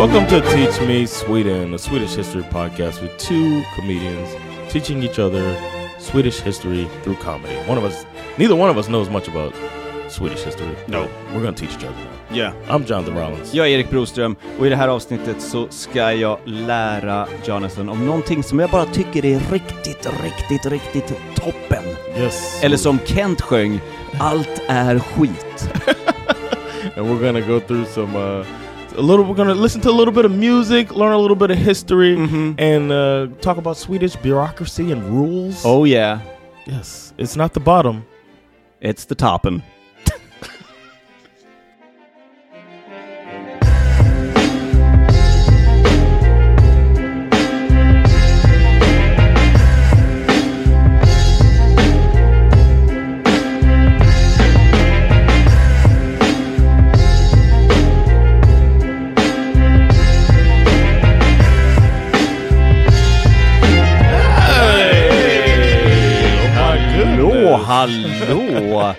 Welcome to Teach Me Sweden, a Swedish history podcast with two comedians teaching each other Swedish history through comedy. One of us, neither one of us knows much about Swedish history. No. We're going to teach each other now. Ja. I'm Jonathan Rollins. Jag är Erik Broström och i det här avsnittet så ska jag lära Jonathan om någonting som jag bara tycker är riktigt, riktigt, riktigt toppen. Yes. Eller som Kent sjöng, allt är skit. and we're gonna go through some uh, a little. We're gonna listen to a little bit of music, learn a little bit of history, and uh, talk about Swedish bureaucracy and rules. Oh yeah, yes, it's not the bottom. it's the toppen. Hallå!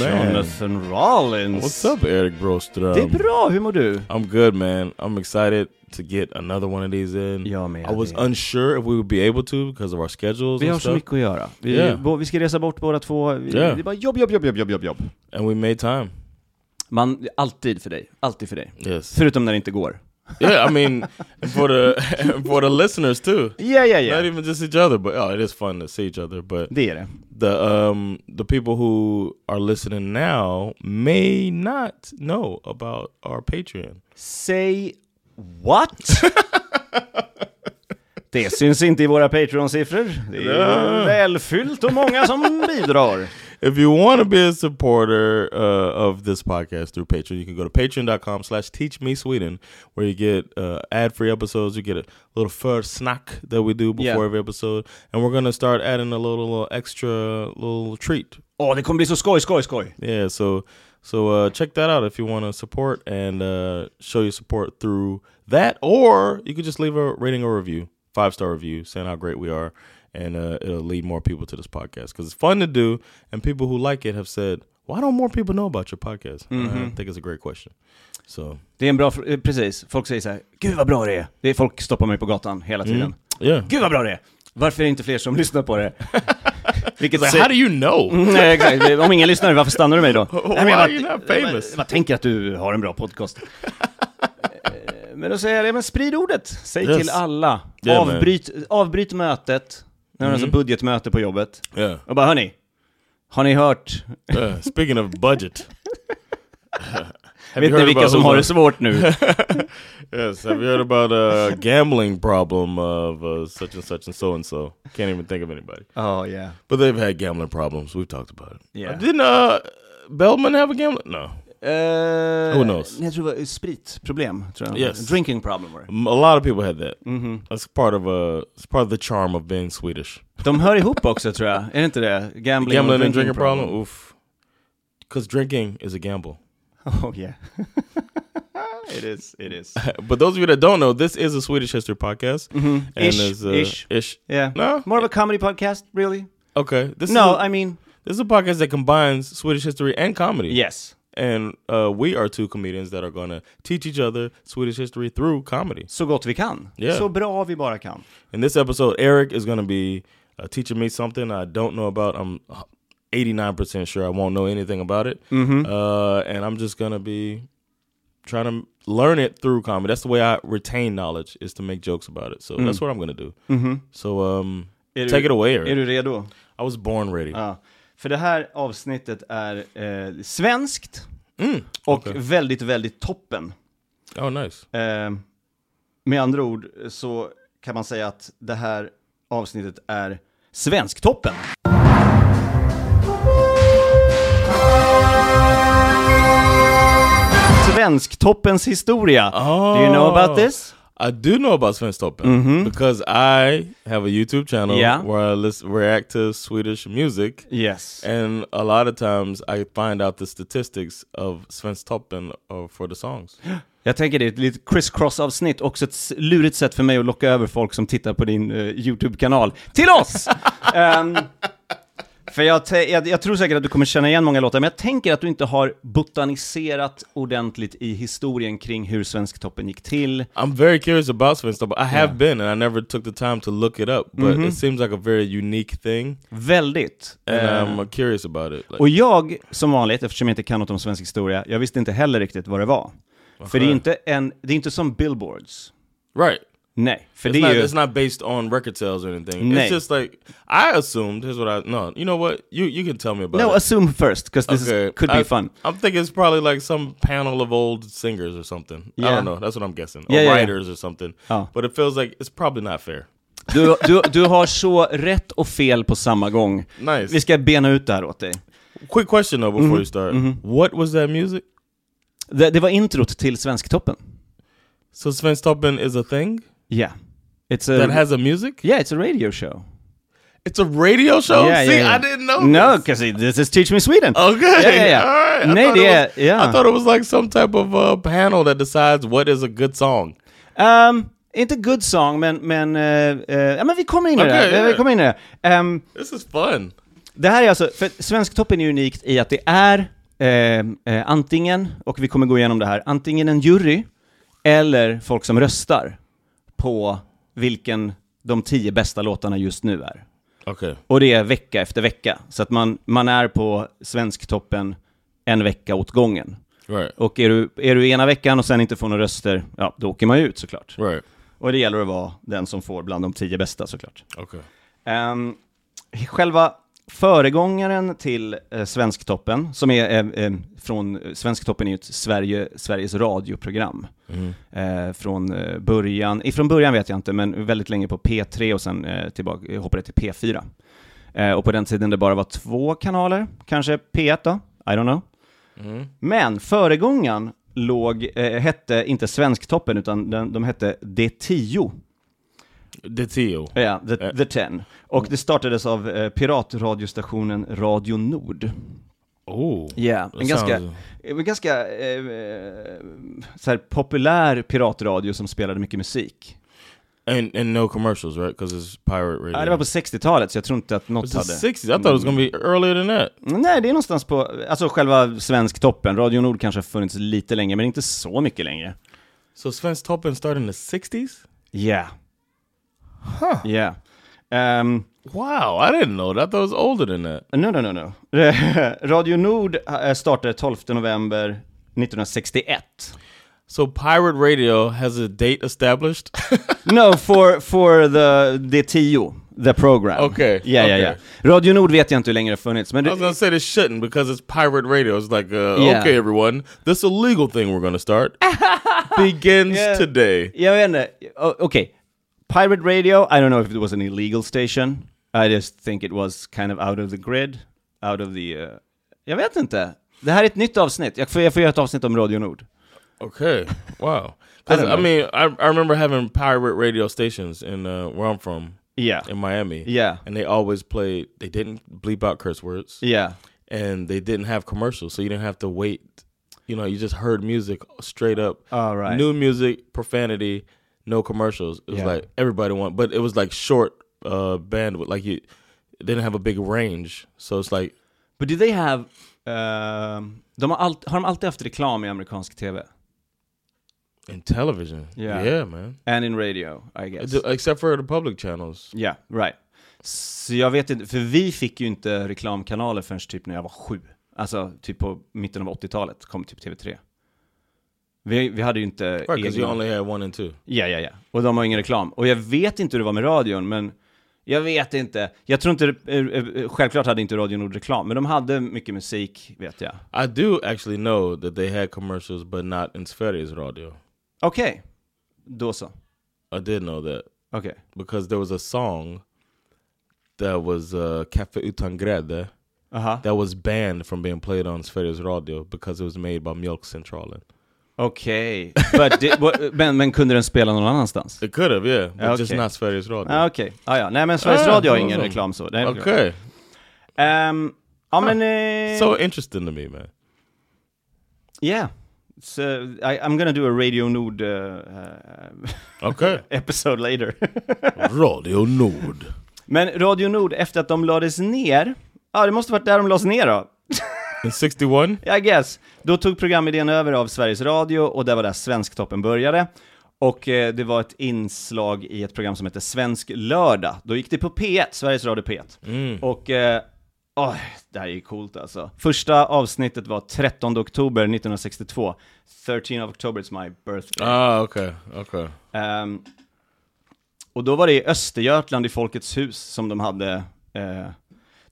Man. Jonathan Rollins. What's up, Eric Broström? Det är bra, hur mår du? I'm good, man. I'm excited to get another one of these in. Jag med, I was det. unsure if we would be able to because of our schedules Vi har så mycket att göra. Vi, Yeah. vi ska resa bort båda två. Vi, Yeah. Det är bara jobb, jobb, jobb, jobb, jobb, jobb, jobb. and we made time. Man, alltid för dig. Alltid för dig. Yes. Förutom när det inte går. Yeah, I mean, for the for the listeners too. Ja, ja, Not even just each other, but oh, it is fun to see each other. But Det är det. the um the people who are listening now may not know about our Patreon. Say what? det syns inte i våra Patreon-siffror. Det är välfyllt och många som bidrar. If you want to be a supporter uh, of this podcast through Patreon, you can go to patreon.com slash teach me Sweden, where you get uh, ad-free episodes. You get a little first snack that we do before Yeah. every episode. And we're going to start adding a little, little extra little treat. Oh, det kommer bli så skoj, skoj, skoj. Yeah, so so uh, check that out if you want to support and uh, show your support through that, or you could just leave a rating or review, five star review, saying how great we are, and uh, it'll lead more people to this podcast because it's fun to do, and people who like it have said, "Why don't more people know about your podcast?" And I think it's a great question. So Det är en bra, eh, precis. Folk säger så här, gud vad bra det är. Det är folk stoppar mig på gatan hela tiden. yeah, Gud vad bra det är. Varför är det inte fler som lyssnar på det? Vilket like, how do you know? Nej, exakt. Om ingen lyssnar, varför stannar du mig då? Nej, men jag are you not famous? Jag, jag tänker att du har en bra podcast. Eh, men då säger jag det, men sprid ordet. Säg Yes. till alla. Yeah, man. avbryt, avbryt mötet. När det är alltså budgetmöte på jobbet. Yeah. Och bara, hörni. Har ni hört? Uh, speaking of budget, Vet ni vilka about som har det svårt nu? Yes, have you heard about a gambling problem of uh, such and such and so and so? Can't even think of anybody. Ja, yeah. But they've had gambling problems. We've talked about it. Yeah. Uh, Didn't uh, Bellman have a gambling? No. Uh, Who knows? Jag tror det var spritproblem, tror jag. Yes. Drinking problem var det. M- A lot of people had that. Mhm. That's part of uh, it's part of the charm of being Swedish. De hör ihop också tror jag, är det inte det? Gambling, Gambling and drinking problem. Oof. Because drinking is a gamble. Oh yeah. it is, it is. but those of you that don't know, this is a Swedish history podcast. Mm-hmm. Ish, there's, uh, ish. ish. Yeah. No? More of a comedy podcast, really? Okay. This is no, a- I mean, this is a podcast that combines Swedish history and comedy. yes. And uh, we are two comedians that are going to teach each other Swedish history through comedy. Så gott vi kan. Yeah. Så bra vi bara kan. In this episode, Eric is going to be uh, teaching me something I don't know about. I'm 89% sure I won't know anything about it. Uh, and I'm just going to be trying to learn it through comedy. That's the way I retain knowledge is to make jokes about it. So that's what I'm going to do. So um, take du- it away, Eric. Är du redo? I was born ready. Ja. För det här avsnittet är eh, svenskt mm, och okay. väldigt, väldigt toppen. Oh, nice. Eh, med andra ord så kan man säga att det här avsnittet är Svensktoppen. Svensktoppens historia. Oh. Do you know about this? I do know about Svensktoppen because I have a YouTube channel Yeah. where I listen, react to Swedish music. Yes. And a lot of times I find out the statistics of Svensktoppen uh, for the songs. Jag tänker det är ett litet criss-cross-avsnitt, också ett lurigt sätt för mig att locka över folk som tittar på din eh, YouTube-kanal till oss! Ehm, för jag, jag, jag tror säkert att du kommer känna igen många låtar, men jag tänker att du inte har botaniserat ordentligt i historien kring hur Svensktoppen gick till. I'm very curious about Svensktoppen. I have Yeah. been and I never took the time to look it up, but it seems like a very unique thing. Väldigt. And Eh, I'm curious about it. Like, och jag, som vanligt, eftersom jag inte kan något om svensk historia, jag visste inte heller riktigt vad det var. För det är Okay. inte en, det är inte som billboards. right. Nej, för It's det not, är ju... it's not based on record sales or anything. Nay. It's just like I assumed. Here's what I no. You know what? You you can tell me about No, it. assume first, because this Okay, is, could I- be fun. I'm thinking it's probably like some panel of old singers or something. I Yeah. don't know. That's what I'm guessing. Yeah, or yeah, writers or something. Oh. But it feels like it's probably not fair. Du, du, du har så rätt och fel på samma gång. Nice. Vi ska bena ut det här åt dig. Quick question though before you start. What was that music? Det, det var introt till Svensktoppen. So Svensktoppen is a thing Yeah. It's a... that has a music? Yeah, it's a radio show. It's a radio show? Yeah, See, yeah, yeah. I didn't know No, because this is Teach Me Sweden. Okay. Yeah, yeah, yeah. All right. I det it är... Ja. I thought it was like some type of uh, panel that decides what is a good song. Um, inte good song, men, men, eh, ja, men vi kommer in i det. Okej, här. ja. Vi kommer in i det. Ehm, This is fun. det här är alltså, för Svensktoppen är unikt i att det är eh, eh, antingen, och vi kommer gå igenom det här, antingen en jury eller folk som röstar på vilken de tio bästa låtarna just nu är. Okay. Och det är vecka efter vecka, så att man, man är på Svensktoppen en vecka åt gången. Right. Och är du, är du ena veckan och sen inte får några röster, ja, då åker man ju ut såklart. Right. Och det gäller att vara den som får bland de tio bästa såklart. Okay. Um, själva föregångaren till eh, Svensktoppen, som är eh, eh, från, Svensktoppen är ju ett Sverige, Sveriges radioprogram. Eh, från eh, början, ifrån början vet jag inte, men väldigt länge på P3 och sen eh, tillbaka, eh, hoppade till P4. Eh, och på den tiden det bara var två kanaler, kanske P1 då, I don't know. Men föregångaren låg, eh, hette inte Svensktoppen, utan den, de hette D10. The Tio. Ja, The, the Ten. Och det startades av eh, piratradiostationen Radio Nord. Oh. Ja, en That ganska, en ganska eh, eh, så här populär piratradio som spelade mycket musik. And and no commercials, right? Because it's pirate radio. Ja, det var på 60-talet, så jag tror inte att något hade... 60s. I thought it was gonna be earlier than that. Nej, det är någonstans på, alltså själva Svensktoppen. Radio Nord kanske har funnits lite längre, men inte så mycket längre. So Svensktoppen started in the 60s? Ja. Huh. Ja. Ehm, Wow, I didn't know that. I thought it was older than that. No, no, no, no. Radio Nord eh, startade 12 november 1961. So pirate radio has a date established? No, for, for the, the 10, the program. Okej, Ja, ja, ja. okej. Radio Nord vet jag inte hur länge det har funnits, men I was gonna say this shouldn't because it's pirate radio. It's like, uh, Yeah. okay, everyone, this illegal thing we're gonna start begins Yeah. today. jag vet inte. O- Okej. Pirate Radio, I don't know if it was an illegal station. I just think it was kind of out of the grid. Out of the... Uh, jag vet inte. Det här är ett nytt avsnitt. Jag får, jag får göra ett avsnitt om Radio Nord. Okay, wow. I I, mean, I, I remember having pirate radio stations in uh, where I'm from Yeah. in Miami. Yeah. and they always played. They didn't bleep out curse words, Yeah. and they didn't have commercials, so you didn't have to wait. You know, you just heard music straight up. All right. New music, profanity, no commercials. It was Yeah. like everybody want, but it was like short uh bandwidth. Like you didn't have a big range, so it's like But do they have... ehm, de har, allt, har de alltid haft reklam i amerikansk TV? in television. Yeah. yeah, man. And in radio, I guess. Except for the public channels. Ja, right. Så jag vet inte, för vi fick ju inte reklamkanaler förrän typ när jag var sju. Alltså typ på mitten av 80-talet kom typ TV3. Vi, vi hade ju inte Right, because you only had one and two. Ja, ja, ja. Och de har ingen reklam. Och jag vet inte hur det var med radion, men jag vet inte. Jag tror inte, eh, eh, självklart hade inte Radio Nord reklam, men de hade mycket musik, vet jag. I do actually know that they had commercials, but not in Sveriges radio. Okej. Då så. I did know that Okej. because there was a song that was uh, Café utan grädde Aha. that was banned from being played on Sveriges Radio because it was made by Mjölkcentralen. Okej, But men, men kunde den spela någon annanstans? It could have, yeah, but Ja, just okej. not Sveriges Radio. Ah, Okej, ah, ja. nej men Sveriges Ah, Radio har ingen awesome. reklam så. Det är okay, Ehm, ja men... eh, so interesting to me, man. Yeah. So I, I'm gonna do a Radio Nord uh, uh, Okay, episode later. Radio Nord. men Radio Nord, efter att de lades ner, ja det måste varit där de lades ner då. In 61? I guess. Då tog programidén över av Sveriges Radio och det var där Svensktoppen började. Och eh, det var ett inslag i ett program som hette Svensk lördag. Då gick det på P1, Sveriges Radio P1. Mm. Och, eh, oj, det här är ju coolt alltså. Första avsnittet var 13 oktober 1962. 13 of October is my birthday. Ah, okay, okay. Ehm, och då var det i Östergötland i Folkets hus som de hade, eh,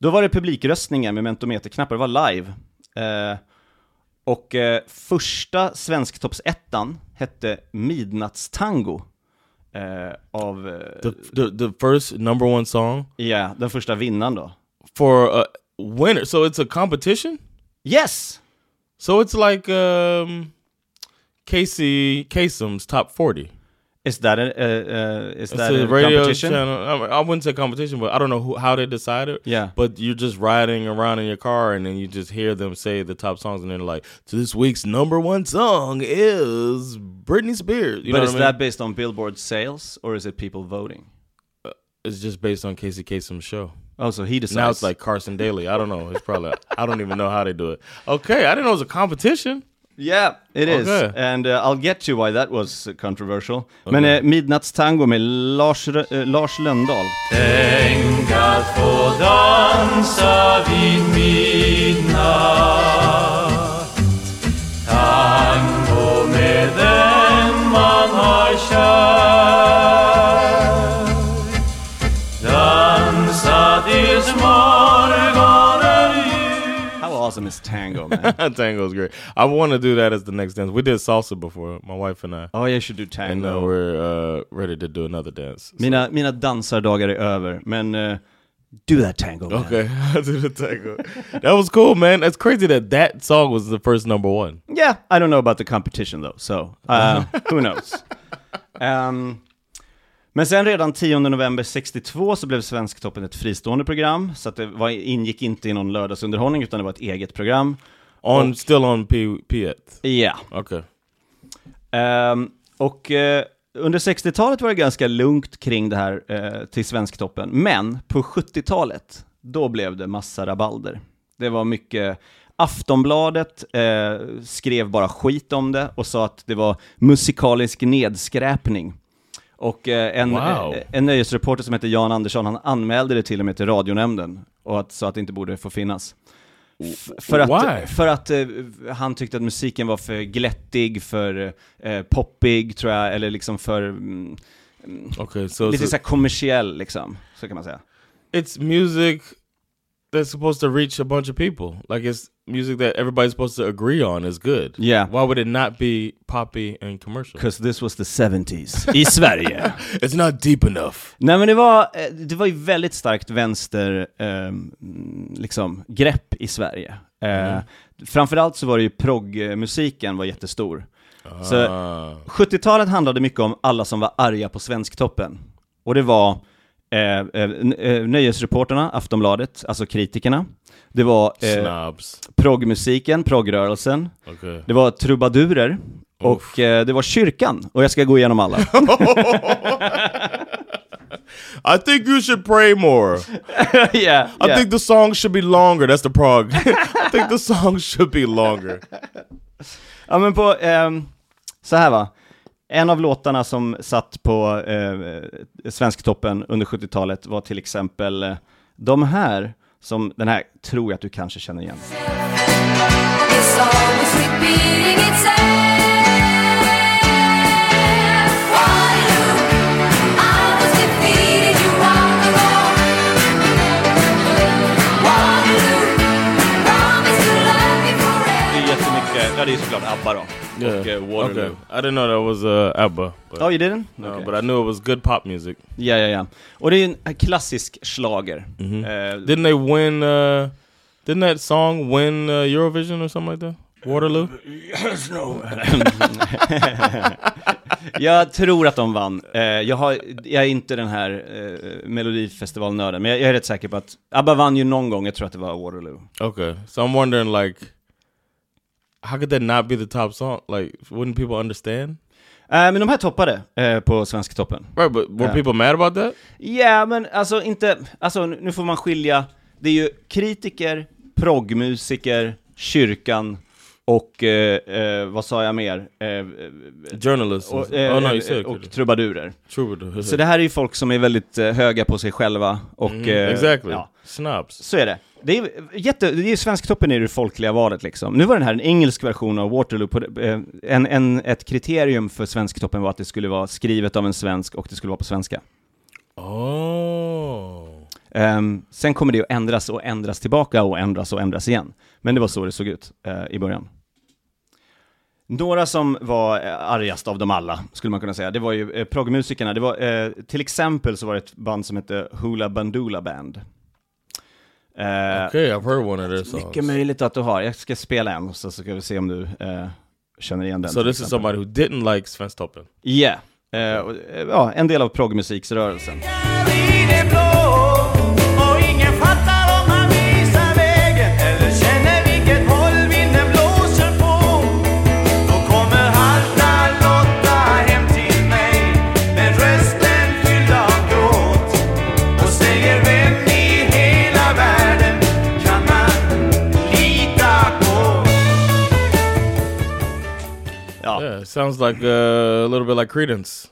då var det publikröstningar med mentometerknappar, det var live. Eh, och eh, första Svensktoppsettan hette Midnattstango. Eh, av, eh, The, the the first number one song ja, den första vinnaren då. for a winner. So it's a competition. Yes! So it's like um, Casey Kasem's top forty. Is that a, uh, uh, is It's that a competition? channel. I, wouldn't say competition, but I don't know who, how they decided. Yeah. But you're just riding around in your car, and then you just hear them say the top songs, and they're like, "So this week's number one song is Britney Spears." You but know is I mean? that based on Billboard sales, or is it people voting? It's just based on Casey Kasem's show. Oh, so he decides. Now it's like Carson Daly. I don't know. It's probably I don't even know how they do it. Okay, I didn't know it was a competition. Yeah, it is. Okay. And uh, I'll get to why that was controversial. Men uh, Midnattstango med Lars, eh, Lars Lönndahl. Tänk att få dansa vid midnatt tango, man? Tango's great. I want to do that as the next dance. We did salsa before, my wife and I, oh, jag should do and tango. now we're uh, ready to do another dance. Mina, mina dansardagar är över, men uh, do that tango, man. Okay, I do the tango. that was cool, man. That's crazy that that song was the first number one. Yeah, I don't know about the competition though, so uh, who knows? Um, men sen redan 10 november 62 så blev Svensktoppen ett fristående program, så att det var, ingick inte i någon lördagsunderhållning utan det var ett eget program. On still on P P8. Ja. Okay. Ehm, och eh, under 60-talet var det ganska lugnt kring det här eh, till Svensktoppen, men på 70-talet, då blev det massa rabalder. Det var mycket, Aftonbladet eh, skrev bara skit om det och sa att det var musikalisk nedskräpning. Och eh, en, Wow. eh, en nöjesreporter som heter Jan Andersson, han anmälde det till och med till radionämnden och att, sa att det inte borde få finnas. F- för att, Why? för att eh, han tyckte att musiken var för glättig, för eh, poppig tror jag, eller liksom för mm, Okay, so, lite so så kommersiell liksom, så kan man säga. it's music that's supposed to reach a bunch of people. Like it's music that everybody's supposed to agree on is good. Yeah. Why would it not be poppy and commercial? Because this was the 70s i Sverige. It's not deep enough. Nej men det var, eh, det var ju väldigt starkt vänster, ehm, liksom, grepp i Sverige. Eh, Framförallt så var det ju proggmusiken var jättestor. Så Ah. 70-talet handlade mycket om alla som var arga på Svensktoppen. Och det var eh, eh, eh, nöjesreporterna, Aftonbladet, alltså kritikerna. Det var eh, proggmusiken, proggrörelsen. Okay. Det var trubadurer. Och eh, det var kyrkan. Och jag ska gå igenom alla. I think you should pray more. yeah, I think the song should be longer. That's the prog. I think the song should be longer. Ja men på, ehm, så här va. En av låtarna som satt på eh, Svensktoppen under 70-talet var till exempel eh, de här, som den här tror jag att du kanske känner igen. It's Det är jättemycket, ja det är såklart ABBA då. Och eh, Waterloo. Okay. I didn't know that was uh, ABBA. But, Oh you didn't? no, Okay. but I knew it was good pop music. Ja, ja, ja. Och det är en klassisk slager. Mhm. Eh, Didn't they win? Uh, didn't that song win uh, Eurovision or something like that? Waterloo? Jag tror att de vann. Eh, jag, har, jag är inte den här eh, melodifestivalnöden, men jag, jag är rätt säker på att ABBA vann ju någon gång, jag tror att det var Waterloo. Okay, so I'm wondering like, how could that not be the top song? Like, wouldn't people understand? Eh, men de här toppade eh, på Svensktoppen. Right, but were Yeah. people mad about that? Ja, men alltså inte, alltså nu får man skilja, det är ju kritiker, proggmusiker, kyrkan och, eh, vad sa jag mer? Journalists. och, oh no, it. och trubadurer. Så det här är ju folk som är väldigt höga på sig själva och... Mm, exactly. Ja, Snobs. så är det. Det är jätte, det är Svensktoppen är det folkliga valet liksom. Nu var den här en engelsk version av Waterloo, på, eh, en, en, ett kriterium för Svensktoppen var att det skulle vara skrivet av en svensk och det skulle vara på svenska. Oh. Ehm, sen kommer det att ändras och ändras tillbaka och ändras och ändras igen. Men det var så det såg ut eh, i början. Några som var eh, argast av dem alla, skulle man kunna säga, det var ju eh, proggmusikerna. Det var, eh, till exempel så var det ett band som hette Hula Bandoola Band. Eh, Okay, I've heard one of their songs. Mycket möjligt att du har. Jag ska spela en, så ska vi se om du eh, känner igen den. So this is somebody who didn't like Svensktoppen. Och, eh, ja, en del av proggmusiksrörelsen. Sounds like uh, a little bit like Credence.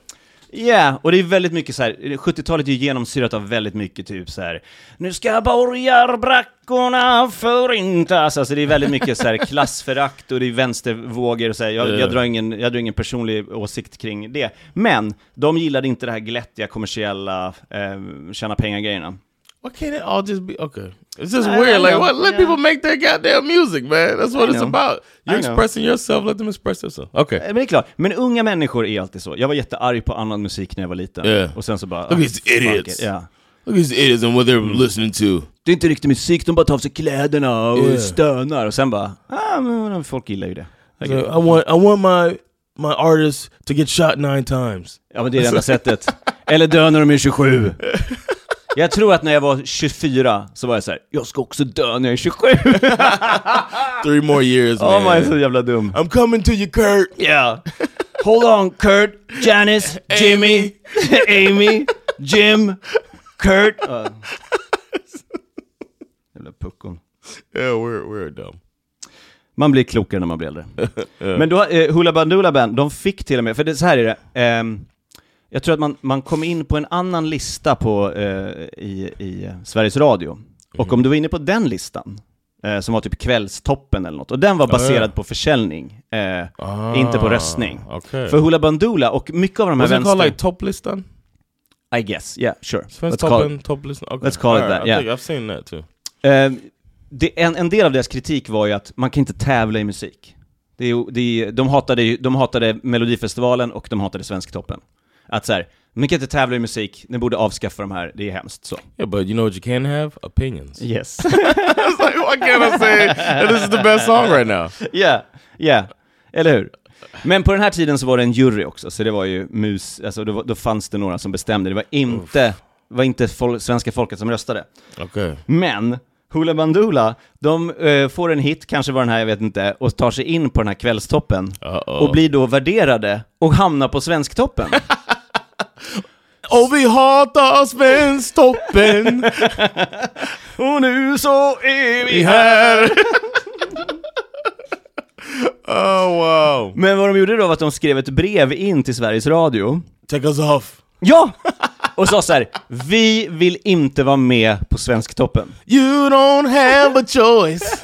Ja, och det är väldigt mycket så här. 70-talet är ju genomsyrat av väldigt mycket typ så här. Nu ska borgarbrackorna förintas, alltså det är väldigt mycket så här klassförakt och det är vänstervågor och så här. Jag, Ja. jag, drar ingen, jag drar ingen personlig åsikt kring det. Men, de gillade inte det här glättiga, kommersiella, eh, tjäna pengar-grejerna. Why can't it all just be okay? It's just I- weird. I like, what? Let yeah. people make their goddamn music, man. That's what I it's know. about. You're expressing yourself. Let them express themselves. Okay. Eh, Men det är klart, men unga människor är alltid så. Jag var jättearg på annan musik när jag var liten. Yeah. Och sen så bara... Look ah, at these fuck idiots. it, Ja. Look at these idiots and what they're Mm. listening to. Det är inte riktig musik, de bara tar av sig kläderna och Yeah. stönar och sen bara, ah men folk gillar ju det. I So. I want, I want my my artist to get shot nine times. Ja men det är det enda sättet. Eller dö när de är 27. Jag tror att när jag var 24 så var jag så här: jag ska också dö när jag är 27. Three more years, man. man är så jävla dum. I'm coming to you, Kurt. Ja. Hold on Kurt, Janice, Jimmy, Amy, Jim, Kurt. Uh. Jävla puckon. Yeah, we're we're dumb. Man blir klokare när man blir äldre. Men då, eh, Hoola Bandoola Band, de fick till och med, för det, så här är det, ehm, jag tror att man, man kom in på en annan lista på, eh, i, i Sveriges Radio. Och om du var inne på den listan, eh, som var typ Kvällstoppen eller något, och den var ja. baserad på försäljning, eh, inte på röstning. Okay. För Hoola Bandoola och mycket av de här What's it called? vänster... Like topplistan? I guess, yeah, sure. Svensk Let's call toppen, topplistan? Okay. let's call it Alright, that, I yeah. think I've seen that too. Eh, det, en, en del av deras kritik var ju att man kan inte tävla i musik. Det är, ju- det är, de, hatade, ju- de hatade Melodifestivalen och de hatade Svensktoppen. Att så här, man kan inte tävla i musik, ni borde avskaffa de här, det är hemskt så. Yeah, but you know what you can have? Opinions. Yes. It's like, why can't I say that this is the best song right now? Ja, ja, eller hur? Men på den här tiden så var det en jury också, så det var ju mus, alltså då, då fanns det några som bestämde, det var inte, var inte fol svenska folket som röstade. Okay. Men Hoola Bandoola, de eh, får en hit, kanske var den här, jag vet inte, och tar sig in på den här kvällstoppen. Uh-oh. Och blir då värderade och hamnar på Svensktoppen. Och vi hatar Svensktoppen och nu så är vi här! oh wow. Men vad de gjorde då var att de skrev ett brev in till Sveriges Radio. Take us off. Ja! Och sa så här: vi vill inte vara med på Svensktoppen. You don't have a choice.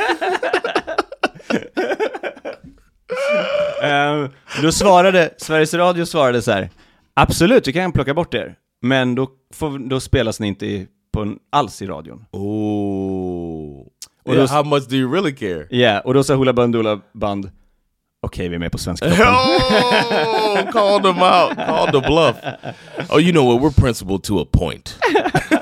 Eh, då svarade, Sveriges Radio svarade så här: absolut, vi kan plocka bort er. Men då, får, då spelas ni inte i, på, en- alls i radion. Ooh. Och Yeah, då- how much do you really care? Ja, och då sa Hoola Bandoola Band, okej vi är med på Svensktoppen. Oh, called them out. Called the bluff. Oh, you know what? We're principled to a point.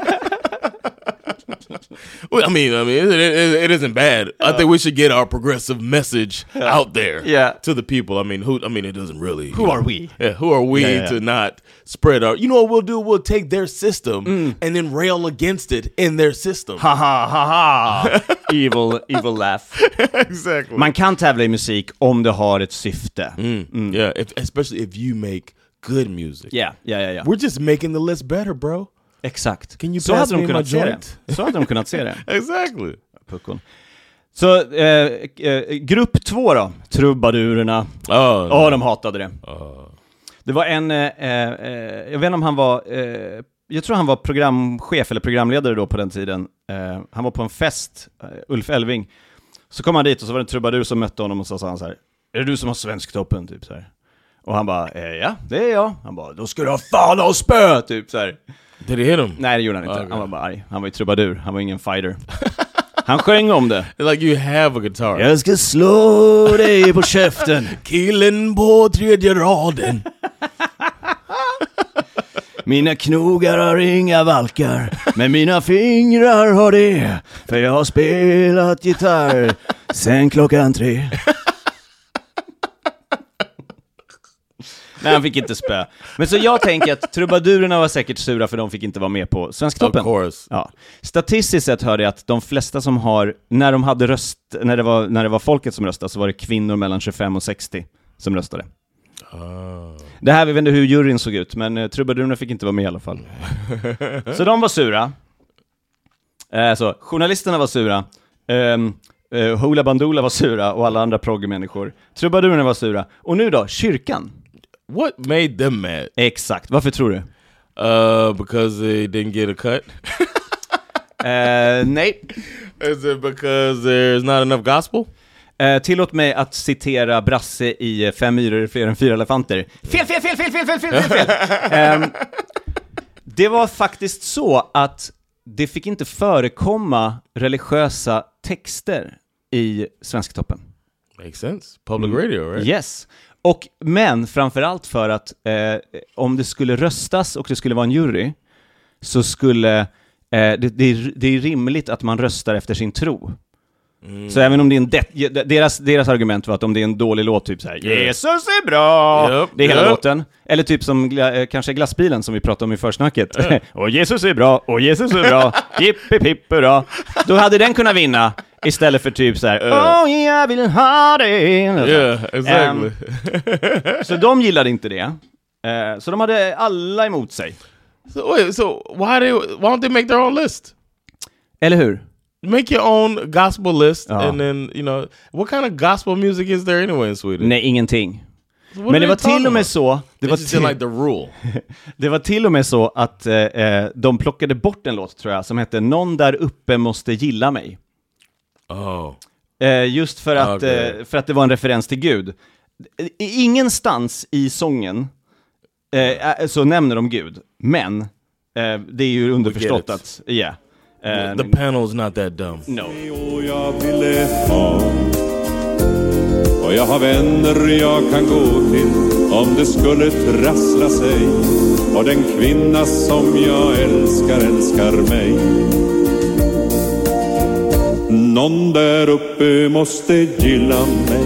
I mean, I mean, it, it, it isn't bad. I think we should get our progressive message out there, Yeah. to the people. I mean, who? I mean, it doesn't really. Who are we? Yeah, who are we Yeah, yeah. to not spread our? You know what we'll do? We'll take their system Mm. and then rail against it in their system. Haha, haha! evil, evil laugh. exactly. Man kan tävla i musik om det har ett syfte. Yeah, if, especially if you make good music. Yeah, yeah, yeah, ja. We're just making the list better, bro. Exakt. Can you Så hade de kunnat se det. Så hade de kunnat se det. Exactly. Puckon. Så, eh, eh, grupp två då, trubadurerna. Oh, Ja, de hatade det. Det var en, eh, eh, jag vet inte om han var, eh, jag tror han var programchef eller programledare då på den tiden. Eh, han var på en fest, eh, Ulf Elving. Så kom han dit och så var det en trubadur som mötte honom och så sa han så här, Är det du som har Svensktoppen? Typ så här. Och han bara, eh, ja, det är jag. Han bara, då ska du ha fan och spö! Typ så här. Did he hit him? Nej, det gjorde han inte. Okej. Han var bara arg. Han var ju trubadur, han var ingen fighter. Han sjöng om det. Like you have a guitar. Jag ska slå dig på käften. Killen på tredje raden. Mina knogar har inga valkar, men mina fingrar har det. För jag har spelat gitarr sen klockan tre. Nej, han fick inte spö. Men så jag tänker att trubadurerna var säkert sura för de fick inte vara med på Svensktoppen. Of course. Ja. Statistiskt sett hörde jag att de flesta som har, när de hade röst, när det var, när det var folket som röstade så var det kvinnor mellan 25 och 60 som röstade. Det här, vi vet inte hur juryn såg ut, men eh, trubadurerna fick inte vara med i alla fall. så de var sura. Eh, så, journalisterna var sura. Um, uh, Hoola Bandoola var sura och alla andra progg-människor. Trubadurerna var sura. Och nu då, kyrkan. What made them mad? Exakt, varför tror du? Uh, because they didn't get a cut? uh, nej. Is it because there's not enough gospel? Uh, tillåt mig att citera Brasse i Fem myror är fler än fyra elefanter. Fel, fel, fel, fel, fel, fel, fel, fel! fel. um, det var faktiskt så att det fick inte förekomma religiösa texter i Svensktoppen. Makes sense. Public radio, right? Mm. Yes. Och, men framförallt för att eh, om det skulle röstas och det skulle vara en jury, så skulle, eh, det, det, är, det är rimligt att man röstar efter sin tro. Så även om det är en det, deras, deras argument var att om det är en dålig låt, typ så här Jesus är bra! Japp, det är hela japp. låten. Eller typ som gla, eh, kanske glassbilen som vi pratade om i försnacket. och Jesus är bra, och Jesus är bra, jippi pipp hurra. Då hade den kunnat vinna istället för typ så här Åh, jag vill ha det! Yeah, exactly. Så de gillade inte det. Eh, så de hade alla emot sig. so wait, so why they why don't they make their own list? Eller hur? Make your own gospel list, Ja. and then you know what kind of gospel music is there anyway in Sweden? Nej, ingenting. So what Men det var till och med så, det var, till, like the rule. det var till och med så att eh, eh, de plockade bort en låt tror jag, som hette Någon där uppe måste gilla mig. Oh, Eh, just för att, Okej. eh, för att det var en referens till Gud. I- Ingenstans i sången eh, eh, så nämner de Gud, men eh, det är ju underförstått att, ja. Eh, the panel's not that dumb. no. Och jag ville ha Och jag har vänner jag kan gå till Om det skulle trassla sig Och den kvinna som jag älskar älskar mig Någon där uppe måste gilla mig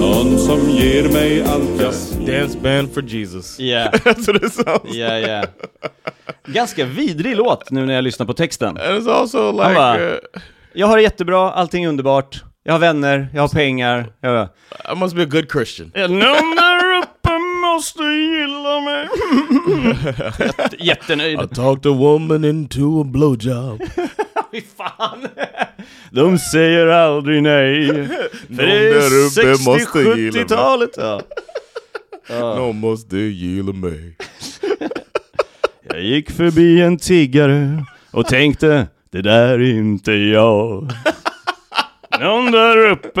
Någon som ger mig allt jag Dance band for Jesus. Ja, That's what it sounds. ja, ja. Ganska vidrig låt nu när jag lyssnar på texten. It's also like bara- uh, Jag har det jättebra, allting är underbart. Jag har vänner, jag har pengar. Jag... I must be a good Christian. Någon där uppe måste gilla mig. Jätte, jättenöjd. I talked a woman into a blowjob. Fy fan. De säger aldrig nej. För det är måste gilla mig. 60-70-talet. Ja. No måste gilla mig. Jag gick förbi en tiggare och tänkte, det där är inte jag. Någon där uppe.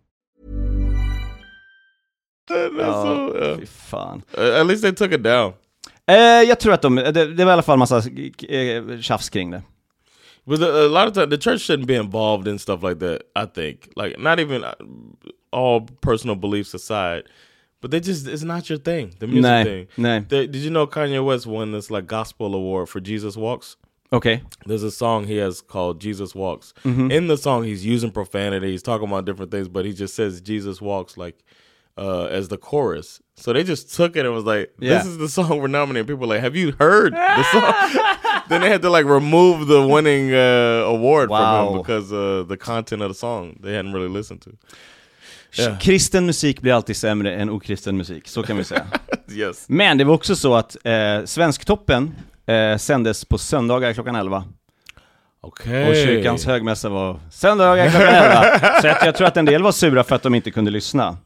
Ja, fy fan. at least they took it down. Eh, jag tror att de, det, det var i alla fall massa eh, tjafs kring det. But the, a lot of times, the church shouldn't be involved in stuff like that. I think, like, not even uh, all personal beliefs aside, but they just—it's not your thing. The music Nej, thing. nej. They- did you know Kanye West won this like gospel award for Jesus Walks? Okay. There's a song he has called Jesus Walks. In the song, he's using profanity. He's talking about different things, but he just says Jesus Walks like uh, as the chorus. So they just took it and was like, "This Yeah. is the song we're nominating." People were like, "Have you heard the song?" then they had to like remove the winning uh, award from Wow. him because uh, the content of the song they hadn't really listened to. Yeah. Kristen musik blir alltid sämre än okristen musik, så kan vi säga. yes. Men det var också så att eh, Svensktoppen eh, sändes på söndagar klockan 11 Okay. och kyrkans högmässa var söndagar klockan 11. så jag tror att en del var sura för att de inte kunde lyssna.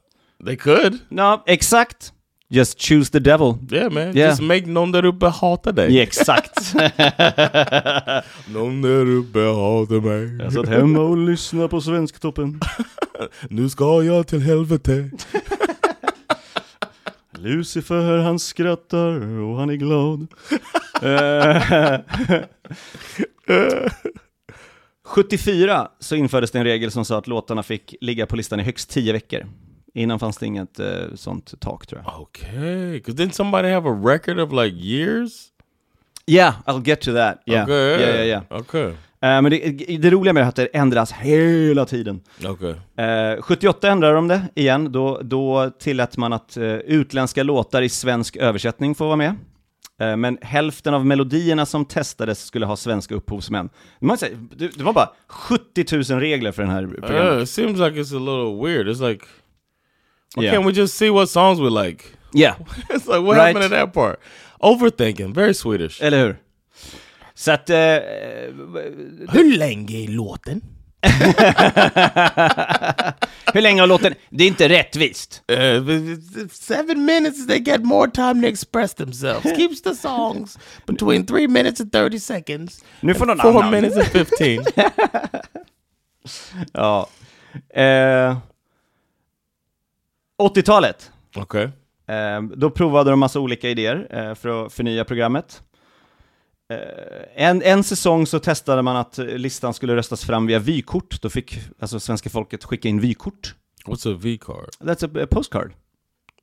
They could. Ja, exakt. Just choose the devil. Yeah, man. Yeah. Just make någon där uppe hata dig. Ja, exakt. Någon där uppe hatar mig. jag satt hemma och lyssnade på Svensktoppen. Nu ska jag till helvete. Lucifer han skrattar och han är glad. Eh, 74 så infördes det en regel som sa att låtarna fick ligga på listan i högst 10 veckor. Innan fanns det inget eh, sånt tak tror jag. Okay, because didn't somebody have a record of like years? Yeah, I'll get to that. Yeah, Okay, yeah, yeah, yeah. Okay, Eh, men det, det roliga med det är att det ändras hela tiden. okay. Eh, 78 ändrade de det igen, då, då tillät man att eh, utländska låtar i svensk översättning får vara med. Men hälften av melodierna som testades skulle ha svenska upphovsmän. Man säger, det, var bara 70 000 regler för den här Uh, programmet. it seems like it's a little weird. It's like, why Yeah. can't we just see what songs we like? Yeah, It's like, what Right. happened to that part? Overthinking, very Swedish. eller hur? Så att... Eh, Hur länge är låten? hur länge har låten... Det är inte rättvist. Uh, seven minutes, they get more time to express themselves. Keeps the songs between three minutes and 30 seconds. Nu får någon Four annan. minutes and 15. Ja. Eh, 80-talet. okay. Eh, då provade de massa olika idéer eh, för att förnya programmet. Eh, en, en säsong så testade man att listan skulle röstas fram via vykort. Då fick alltså svenska folket skicka in vykort. What's a V card? That's a, a postcard.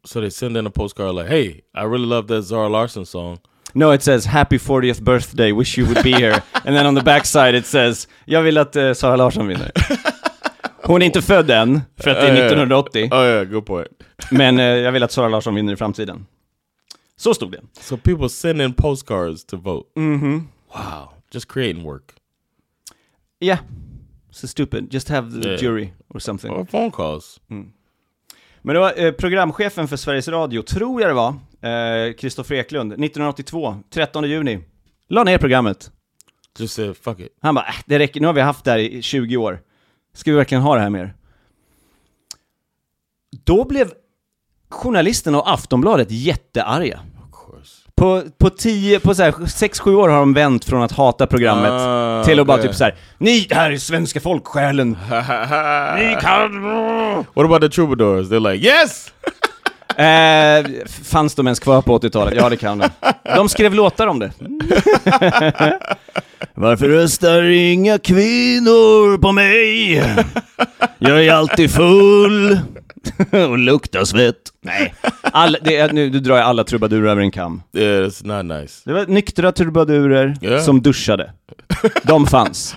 So they send in a postcard like, "Hey, I really love that Zara Larson song. No, it says Happy 40th birthday, wish you would be here. And then on the backside it says Jag vill att uh, Sara Larsson vinner. Hon är inte född än, för att det är 1980. Oh yeah, good point. Men eh, jag vill att Sara Larsson vinner i framtiden. Så stod det. So people send in postcards to vote. Mhm. Wow, just creating work Yeah. So stupid. Just have the Yeah. jury or something. or phone calls. Men det var eh, programchefen för Sveriges Radio, tror jag det var, eh, Kristoffer Eklund, 1982, 13 juni, la ner programmet. Just said fuck it. Han bara, äh, det räcker, nu har vi haft det här i 20 år. Ska vi verkligen ha det här mer? Då blev journalisterna och Aftonbladet jättearga. På, på, tio, på så här, 6-7 år har de vänt från att hata programmet Ah, till att bara okay. typ så här, ni, det här är svenska folksjälen. Ni kan... What about the troubadours? They're like, yes. Eh, fanns de ens kvar på 80-talet? Ja, det kan de. De skrev låtar om det. Varför röstar inga kvinnor på mig? Jag är alltid full och luktar svett. Nej, all, det är, nu, nu drar jag alla trubadurer över en kam. Yeah, it's not nice. Det var nyktra trubadurer Ja. som duschade. De fanns,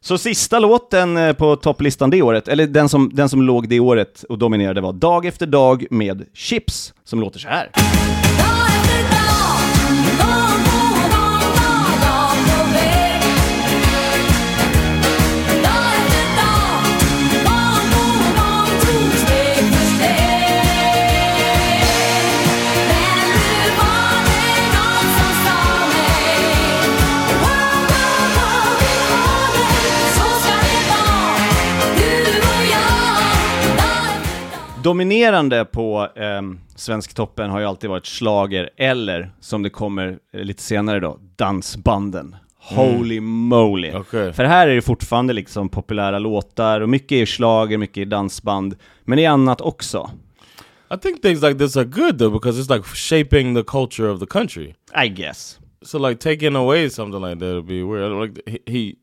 så sista låten eh, på topplistan det året, eller den som, den som låg det året och dominerade var Dag efter dag med Chips, som låter så här. Dominerande på eh, Svensktoppen har ju alltid varit slager eller, som det kommer eh, lite senare då, dansbanden. Holy moly! Okej. För här är det fortfarande liksom populära låtar, och mycket är slager, mycket är dansband, men det är annat också. I think things like this are good though because it's like shaping the culture of the country. I guess. So like taking away something like that would be weird. Like he, he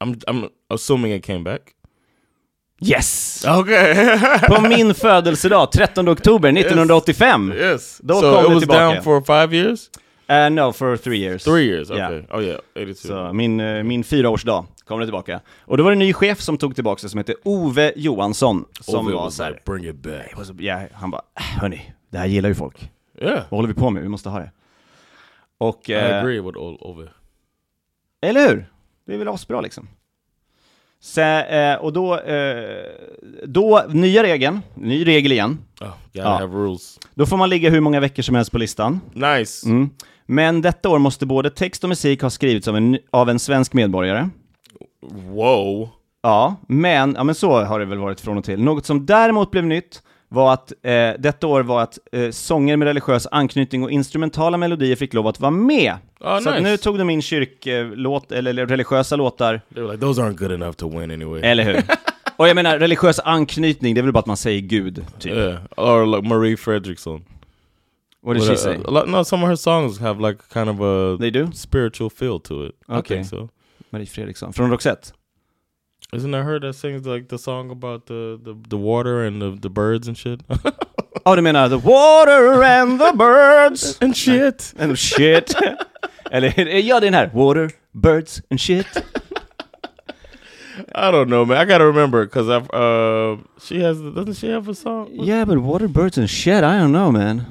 I'm I'm assuming it came back. Yes! Okay. På min födelsedag, 13 oktober 1985. yes. Då so kom it was tillbaka. down for five years. Uh, no, for three years. Three years. Yeah. Okay. Oh yeah, 82. Så min, eh, min fyraårsdag kom det tillbaka. Och då var det en ny chef som tog tillbaka det som hette Ove Johansson. Som Ove var was såhär, like, bring it back. så- ja, han bara, "Äh, hörni, det här gillar ju folk. Yeah. Vad håller vi på med? Vi måste ha det. Och, I eh, agree with Ove. eller hur? Det är väl asbra liksom. Så, eh, och då, eh, då, nya regeln, ny regel igen. Oh, Ja. have rules. Då får man ligga hur många veckor som helst på listan. Nice. Mm. Men detta år måste både text och musik ha skrivits av en, av en svensk medborgare. Whoa. Ja, men, ja, men så har det väl varit från och till. Något som däremot blev nytt var att eh, detta år var att eh, sånger med religiös anknytning och instrumentala melodier fick lov att vara med. Oh, så att nice. nu tog de in kyrklåt, eller, eller religiösa låtar, They were like, those aren't good enough to win anyway. eller hur? och jag menar, religiös anknytning, det är väl bara att man säger Gud, typ. yeah. Or like Marie Fredriksson. What did But, she uh, say? a lot- no, some of her songs have like kind of a They do? spiritual feel to it. I Okay. think so. Marie Fredriksson, från Roxette? Isn't that her that sings like the song about the the, the water and the, the birds and shit? Ja, du menar The Water and the Birds and shit. and shit. eller, ja, det är den här, Water, Birds and shit. I don't know, man. I gotta remember because I've uh she has doesn't she have a song? Yeah, but water, birds and shit, I don't know, man.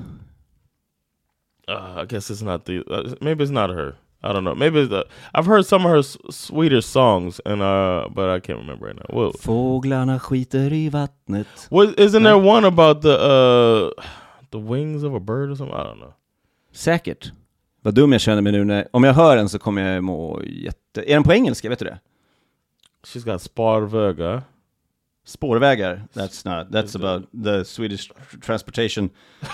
Uh, I guess it's not the uh, maybe it's not her. I don't know. Maybe the, I've heard some of her s- Swedish songs and uh but I can't remember right now. Well, Fåglarna skiter i vattnet. what isn't there one about the uh the wings of a bird or something? I don't know. Säkert. Vad dum jag känner mig nu när, om jag hör den så kommer jag må jätte... Är den på engelska, vet du det? She's got Sparvöga. Spårvägar, that's not, that's about the Swedish tr- transportation.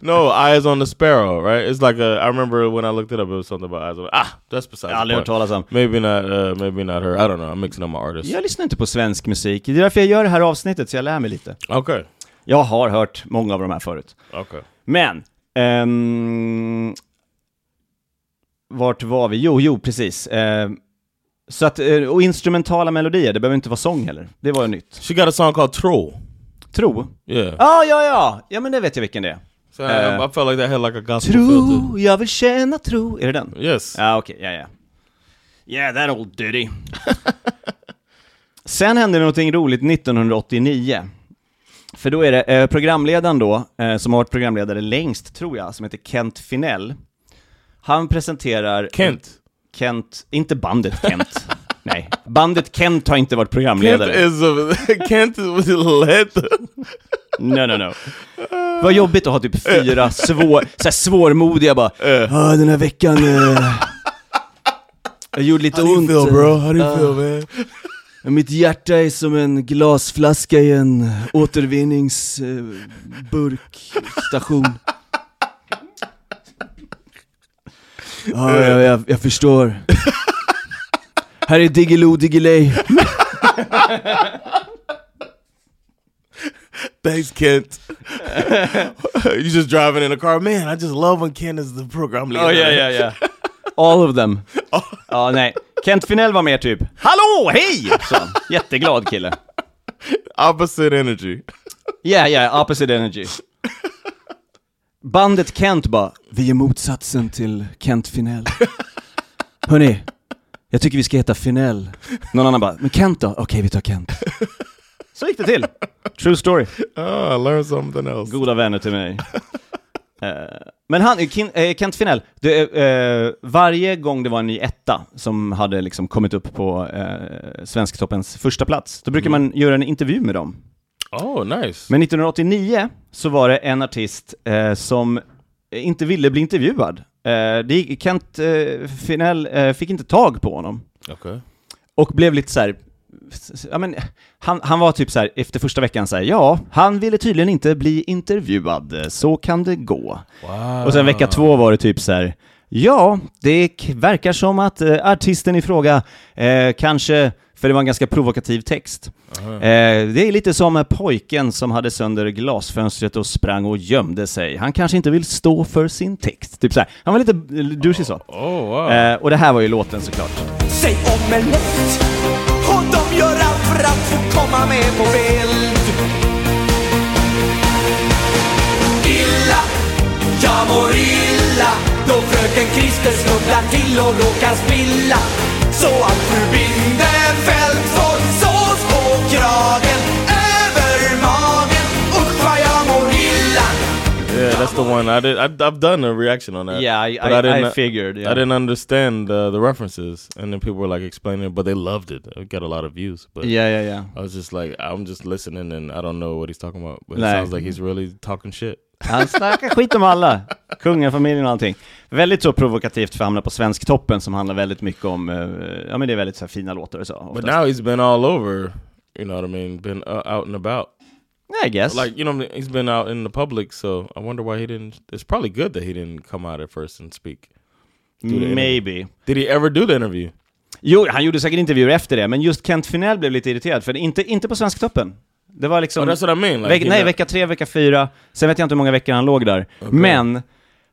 No, Eyes on the Sparrow, right? It's like a. I remember when I looked it up, it was something about eyes on. Ah, that's besides. Jag har aldrig hört talas om. Maybe not. Uh, maybe not her. I don't know. I'm mixing up my artists. Jag lyssnar inte på svensk musik, det är därför jag gör det här avsnittet, så jag lär mig lite. Okay. Jag har hört många av de här förut. Okay. Men, ehm, vart var vi? Jo, jo, precis. Ehm, så att, eh, och instrumentala melodier, det behöver inte vara sång heller. Det var ju nytt. She got a song called Troll. Tro? Yeah. Ah, ja, ja! Ja, men det vet jag vilken det är. So Uh, I felt like that had like a gospel. Tro, jag vill känna tro. Är det den? Yes. Ja, okej, ja, ja. Yeah, that old ditty. Sen hände någonting roligt 1989. För då är det eh, programledaren då, eh, som har varit programledare längst, tror jag, som heter Kent Finell. Han presenterar... Kent. Kent, inte bandet Kent. Nej, bandet Kent har inte varit Kent programledare. is a, Kent was led. No, no, no. Vad jobbigt att ha typ fyra svår, så svårmodiga bara Ja, den här veckan... Eh, jag gjorde lite ont. How do you Ja. feel, man? Mitt hjärta är som en glasflaska i en återvinningsburkstation. Ja, jag, jag, jag förstår. Här är Diggiloo Diggiley. Thanks, Kent. you just driving in a car, man. I just love when Kent is the program leader. Oh yeah, yeah, yeah. All of them. Ja, nej. Kent Finell var mer typ Hallå, hej! Så, jätteglad kille. Opposite energy. Yeah, yeah, opposite energy. Bandet Kent bara, vi är motsatsen till Kent Finell. Hörni, Jag tycker vi ska heta Finell. Någon annan bara, men Kent då? Okej, vi tar Kent. Så gick det till. True story. Oh, I learned something else. Goda vänner till mig. Eh, men han, Kin, eh, Kent Finell, det, eh, varje gång det var en ny etta som hade liksom kommit upp på eh, Svensktoppens första plats, då brukar man göra en intervju med dem. Oh, nice. Men 1989 så var det en artist eh, som inte ville bli intervjuad. Eh, det Kent eh, Finell eh, fick inte tag på honom. Okay. Och blev lite så här. Ja, men, han, han var typ så här, efter första veckan så här, ja, han ville tydligen inte bli intervjuad, så kan det gå. Wow. Och sen vecka två var det typ så här, ja, det verkar som att eh, artisten i fråga eh, kanske, för det var en ganska provokativ text, eh, det är lite som eh, pojken som hade sönder glasfönstret och sprang och gömde sig. Han kanske inte vill stå för sin text. Typ så här. Han var lite douchey så. Oh, wow. Eh, och det här var ju låten såklart. Säg omelett och de gör allt för att få komma med på bild. Illa, jag mår illa då fröken Christer snubblar till och råkar spilla. Så att fru Bindefeld får sås på kragen över magen. Usch vad jag mår illa. Yeah, that's the one. I did. I, I've done a reaction on that. Yeah, I- but I- didn't, I figured, yeah. I didn't understand uh, the references, and then people were like explaining it, but they loved it. It got a lot of views. But yeah, yeah, yeah. I was just like, I'm just listening, and I don't know what he's talking about. But it sounds like he's really talking shit. Han snackar skit om alla. Kungafamiljen och allting. Väldigt så provokativt för att hamna på Svensktoppen som handlar väldigt mycket om, eh, ja men det är väldigt så här fina låtar och så. But oftast. now he's been all over. You know what I mean? Been uh, out and about. I guess. Like you know, he's been out in the public. So I wonder why he didn't. It's probably good that he didn't come out at first and speak. Maybe. Did he ever do the interview? Jo, han gjorde säkert intervjuer efter det, men just Kent Finell blev lite irriterad, för det inte, inte på Svensktoppen. Det var liksom... Oh, that's what I mean. Like, veck, nej, vecka tre, vecka fyra, sen vet jag inte hur många veckor han låg där. Men,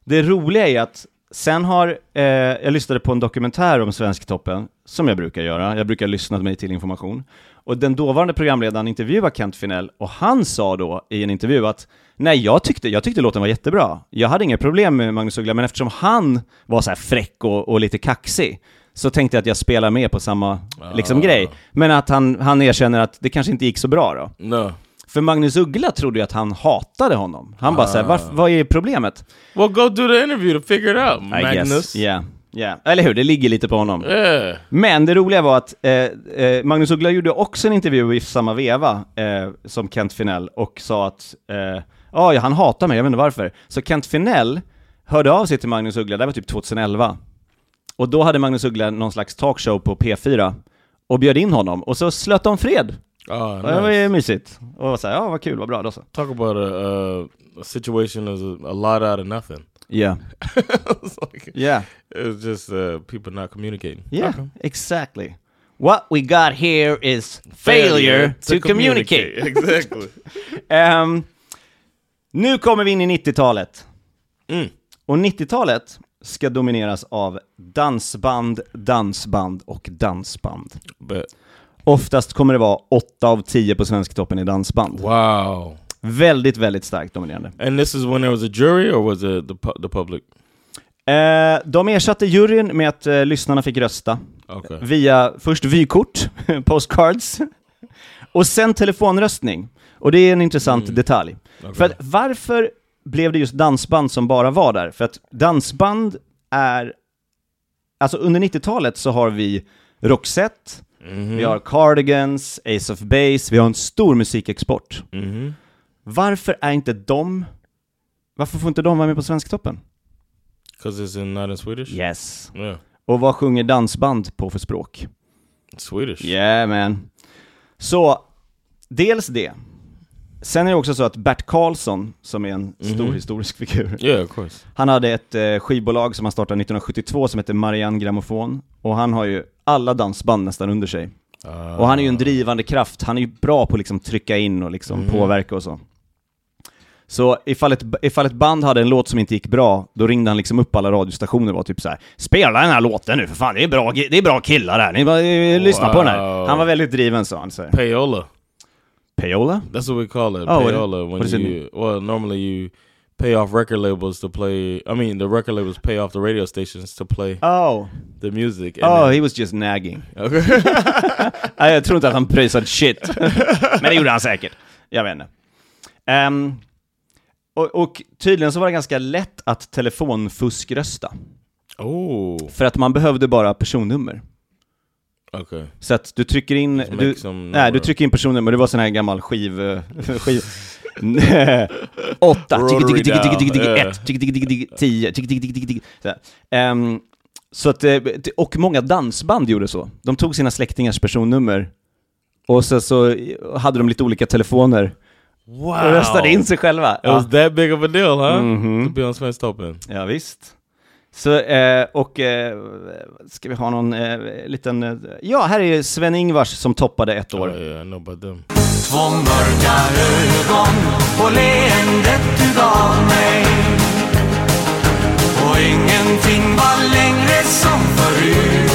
det roliga är att sen har, eh, jag lyssnade på en dokumentär om Svensktoppen, som jag brukar göra, jag brukar lyssna mig till information. Och den dåvarande programledaren intervjuade Kent Finell, och han sa då i en intervju att Nej, jag tyckte, jag tyckte låten var jättebra. Jag hade inga problem med Magnus Uggla, men eftersom han var så här fräck och, och lite kaxig, så tänkte jag att jag spelar med på samma liksom, grej. Men att han, han erkänner att det kanske inte gick så bra då. No. För Magnus Uggla trodde ju att han hatade honom. Han bara såhär, vad är problemet? Well, go do the interview to figure it out, I Magnus. guess, yeah, yeah. Eller hur, det ligger lite på honom. Yeah. Men det roliga var att eh, eh, Magnus Uggla gjorde också en intervju i samma veva eh, som Kent Finell och sa att eh, "Ja, ja, han hatar mig, jag vet inte varför. Så Kent Finell hörde av sig till Magnus Uggla, det var typ 2011. Och då hade Magnus Uggla någon slags talkshow på P4 och bjöd in honom och så slöt de fred. Oh, Och det var nice. ju mysigt. Och var såhär, ja vad kul, vad bra då så. Talk about a, uh, a situation as a, a lot out of nothing. Yeah. it's like, Yeah. It's just uh, people not communicating. Yeah, Okay. exactly. What we got here is failure, to, communicate. exactly. Ehm, nu kommer vi in i 90-talet. Mm. Och 90-talet ska domineras av dansband, dansband och dansband. But Oftast kommer det vara 8 av 10 på Svensktoppen i dansband. wow. Väldigt, väldigt starkt dominerande. And this is when there was a jury, or was it the pu- the public? Eh, de ersatte juryn med att eh, lyssnarna fick rösta Okay. via först vykort, postcards, och sen telefonröstning. Och det är en intressant detalj. För att varför blev det just dansband som bara var där? För att dansband är... Alltså under 90-talet så har vi Roxette, vi har Cardigans, Ace of Base, vi har en stor musikexport. Mm-hmm. Varför är inte de... Varför får inte de vara med på Svensktoppen? Because it's in not in Swedish. Yes. Yeah. Och vad sjunger dansband på för språk? Swedish. Yeah man. Så, dels det. Sen är det också så att Bert Karlsson, som är en stor Mhm. historisk figur, Yeah, han hade ett eh, skivbolag som han startade 1972 som heter Marianne Grammofon, och han har ju alla dansband nästan under sig. Uh, Och han är ju en drivande kraft, han är ju bra på att liksom trycka in och liksom Mhm. påverka och så. Så ifall ett, ifall ett band hade en låt som inte gick bra, då ringde han liksom upp alla radiostationer och var typ så här: Spela den här låten nu för fan, det är bra, det är bra killar där, ni bara, eh, lyssna på den här. Han var väldigt driven sa han. Så. här. payola. Payola? That's what we call it. Oh, payola. what when does it you well, normally you pay off record labels to play. I mean, the record labels pay off the radio stations to play Oh, the music. oh then- he was just nagging. okay. Jag tror inte att han pröjsade shit. Men det gjorde han säkert. Jag vet inte. Ehm, och, och tydligen så var det ganska lätt att telefonfuskrösta. oh, För att man behövde bara personnummer. Okay. Så att du trycker in, Just du, make some nej, du trycker in personnummer, det var sån här gammal skiv... eh, skiv Nej. Åtta, tigg, tigg, tigg, tigg, tigg, tigg, tigg, Rotary down, ett, tigg, tigg, tigg, tigg, tio, tigg, tigg, tigg, tigg, tigg. Så, här. Så att, eh, och många dansband gjorde så. De tog sina släktingars personnummer och så, så hade de lite olika telefoner Wow. och röstade in sig själva. It was that big of a deal, huh? Mhm. To be on Svensktoppen. Ja, visst. Så, eh, och eh, ska vi ha någon eh, liten... Eh, ja, här är Sven-Ingvars som toppade ett år. About them. Två mörka ögon och leendet du gav mig Och ingenting var längre som förut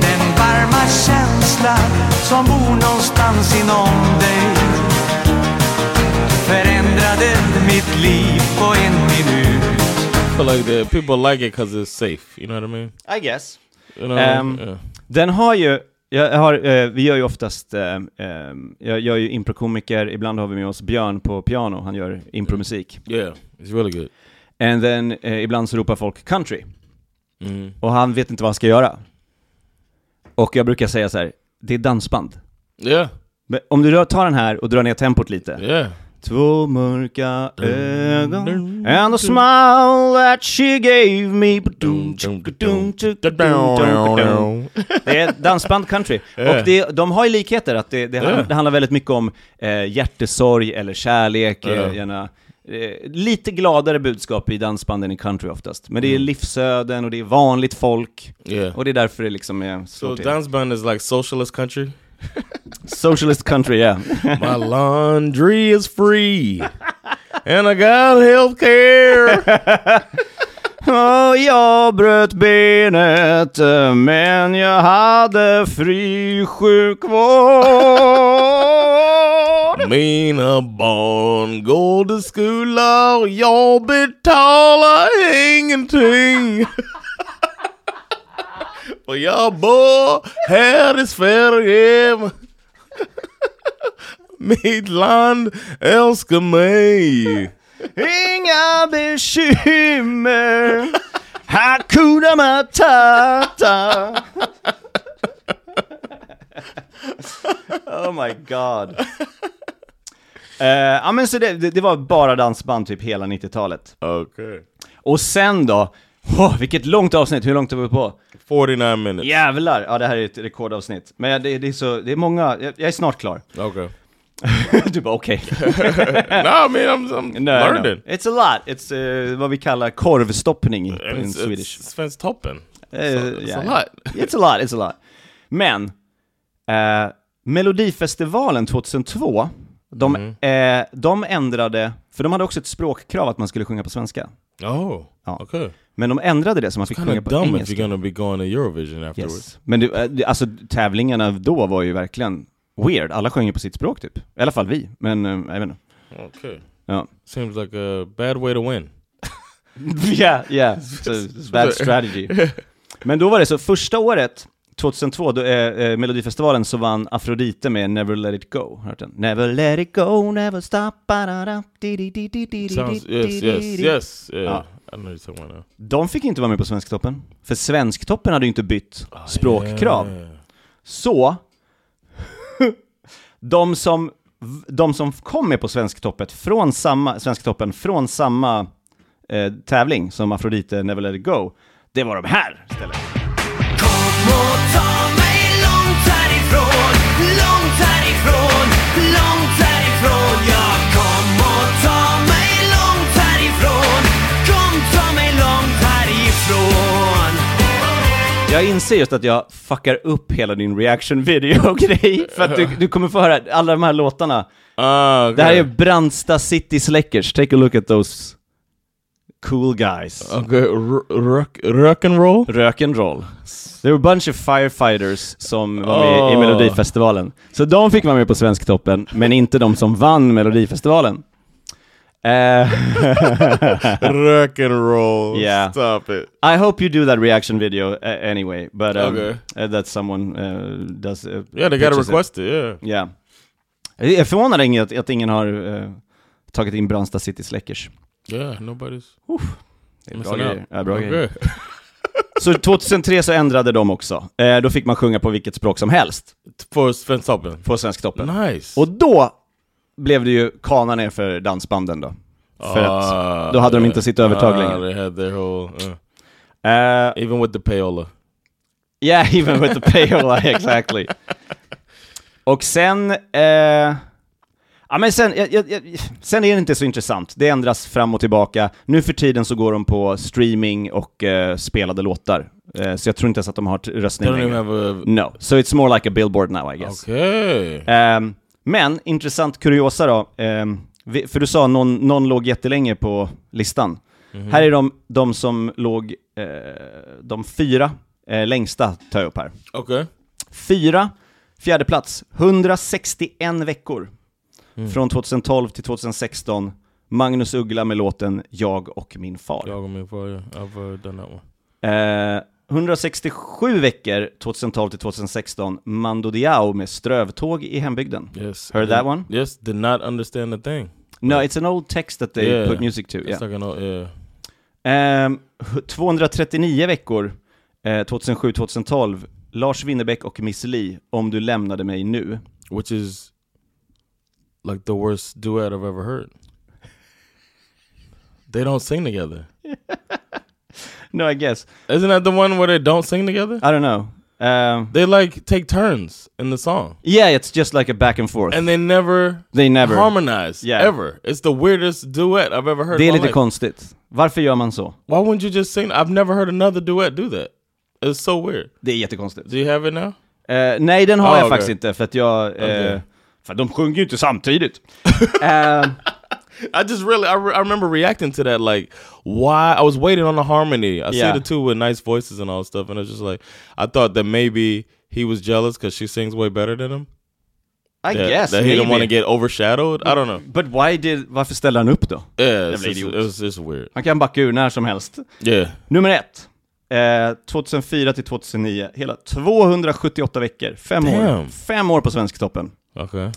Den varma känsla som bor någonstans inom dig Förändrade mitt liv på en feel like the people like it because it's safe. You know what I mean? I guess. You know? Um, yeah. Den har ju, jag har, eh, vi gör ju oftast, eh, eh, jag gör ju improkomiker, ibland har vi med oss Björn på piano, han gör impromusik. yeah, it's really good. And then, eh, ibland så ropar folk country, Mm. och han vet inte vad han ska göra. Och jag brukar säga så här, det är dansband. Yeah, Men om du tar den här och drar ner tempot lite. yeah. Två mörka ögon And the smile that she gave me Det är dansband country. Och det, de har ju likheter, att det, det, Yeah. det handlar väldigt mycket om eh, hjärtesorg eller kärlek, eh, gärna, eh, lite gladare budskap i dansbanden i country oftast. Men det är livsöden och det är vanligt folk, och det är därför det liksom är So svårt. till. dance band is like socialist country. Socialist country, yeah. My laundry is free, and I got health care. Och jag bröt benet men jag hade fri sjukvård. Mina barn går till skola och jag betalar ingenting. Och jag bor här i Sverige. Mitt land älskar mig. Inga bekymmer. Hakuna Matata. oh my god. Ja men så det, det, det var bara dansband typ hela 90-talet. Okay. Och sen då, oh, vilket långt avsnitt, hur långt har vi på? 49 minutes. Jävlar! Ja det här är ett rekordavsnitt. Men det, det är så, det är många, jag, jag är snart klar. Okay. du bara okej. no, I mean, I'm, I'm No, learning. no. It's a lot. It's uh, vad vi kallar korvstoppning And in it's, Swedish. it's Svensktoppen. Eh, So it's ja, a lot. It's a lot, it's a lot. Men, eh, Melodifestivalen 2002, de, Mm. eh, de ändrade, för de hade också ett språkkrav att man skulle sjunga på svenska. Oh, Ja. okay. Men de ändrade det så man fick sjunga på dumb if engelska. you're gonna be going to Eurovision afterwards. Yes. Men eh, det- alltså tävlingarna då var ju verkligen weird. Alla sjöng ju på sitt språk typ. I alla fall vi, men eh, jag vet inte. Okay. Ja. Seems like a bad way to win. yeah, yeah. It's bad strategy. Men då var det så, första året, 2002, då, eh, eh, Melodifestivalen, så vann Afrodite med Never Let It Go. Hört den? Never let it go, never stop, ba-da-da, di-di-di-di-di-di-di-di-di. Sounds yes, yes, yes. Yeah, Ja. I know you're talking about now. De fick inte vara med på Svensktoppen, för Svensktoppen hade ju inte bytt språkkrav. Yeah. Så, de som, de som kom med på Svensktoppet från samma, Svensktoppen från samma eh, tävling som Afrodite Never Let It Go, det var de här istället. Jag inser just att jag fuckar upp hela din reaction video-grej, för att du, du kommer få höra alla de här låtarna. Ah, Det här är okay. Brandsta City Släckers, take a look at those cool guys. Okay, rock, rock and roll. Rock'n'roll. There were a bunch of firefighters som var med i Oh. Melodifestivalen. Så de fick vara med på Svensktoppen, men inte de som vann Melodifestivalen. Eh, Rock and roll. Yeah. Stop it. I hope you do that reaction video uh, anyway, but um, Okay. uh, that someone uh, does. Uh, Yeah, they got to pitches it. request it. Yeah. Ja. Jag är förvånad att, att ingen har tagit in Brandsta City Släckers. Yeah, nobody's Det är bra grejer. Ja, bra Okay. grejer. Så 2003 så ändrade de också. Eh, då fick man sjunga på vilket språk som helst For Svensktoppen. på Svensktoppen. Nice. Och då blev det ju kana ner för dansbanden då. För att Ah, då hade de inte sitt övertag ah, längre. They had their whole, uh, Eh, even with the payola. Yeah, even with the payola, exactly. Och sen, eh, ja men sen, jag, jag, sen är det inte så intressant. Det ändras fram och tillbaka. Nu för tiden så går de på streaming och eh, spelade låtar. Eh, så jag tror inte ens att de har röstning längre. have a. No, so it's more like a billboard now I guess. Okay. Ehm, men, intressant kuriosa då. vi, för du sa någon, någon låg jättelänge på listan. Mhm. Här är de, de som låg, eh, de fyra eh, längsta tar jag upp här. Okay. Fyra, fjärde plats, 161 veckor. Mm. Från 2012 till 2016. Magnus Uggla med låten Jag och min far. You. I've uh, done that one. Eh, 167 veckor 2012 till 2016. Mando Diao med Strövtåg i hembygden. Yes. Heard that one? Yes. Did not understand the thing. No, it's an old text that they Yeah. put music to. Yeah. like old, yeah. Ehm, 239 veckor eh, 2007-2012. Lars Winnerbäck och Miss Li, Om du lämnade mig nu. Which is like the worst duet I've ever heard. They don't sing together. No, I guess. Isn't that the one where they don't sing together? I don't know. Um, They like take turns in the song. yeah, it's just like a back and forth. And they never They never. harmonize Yeah. ever. It's the weirdest duet I've ever heard. Det är lite life. konstigt. Varför gör man så? Why wouldn't you just sing? I've never heard another duet do that. It's so weird. Det är jättekonstigt. Do you have it now? Eh, nej, den har Ah, jag okej. faktiskt inte, för att jag... eh, Okej. För de sjunger ju inte samtidigt. Eh, I just really, I, re- I remember reacting to that. Like, why? I was waiting on the harmony. I Yeah. see the two with nice voices and all stuff, and it's just like I thought that maybe he was jealous because she sings way better than him. I That, guess, that he didn't want to maybe. get overshadowed. I don't know. But why did... Varför ställer han upp då? Yeah, it's Jävla just, idiot. it was just weird. Han kan backa ur när som helst. Yeah. Nummer ett. Eh, 2004 till 2009, hela 278 veckor. Fem år. Damn. Fem år på Svensktoppen. Okay.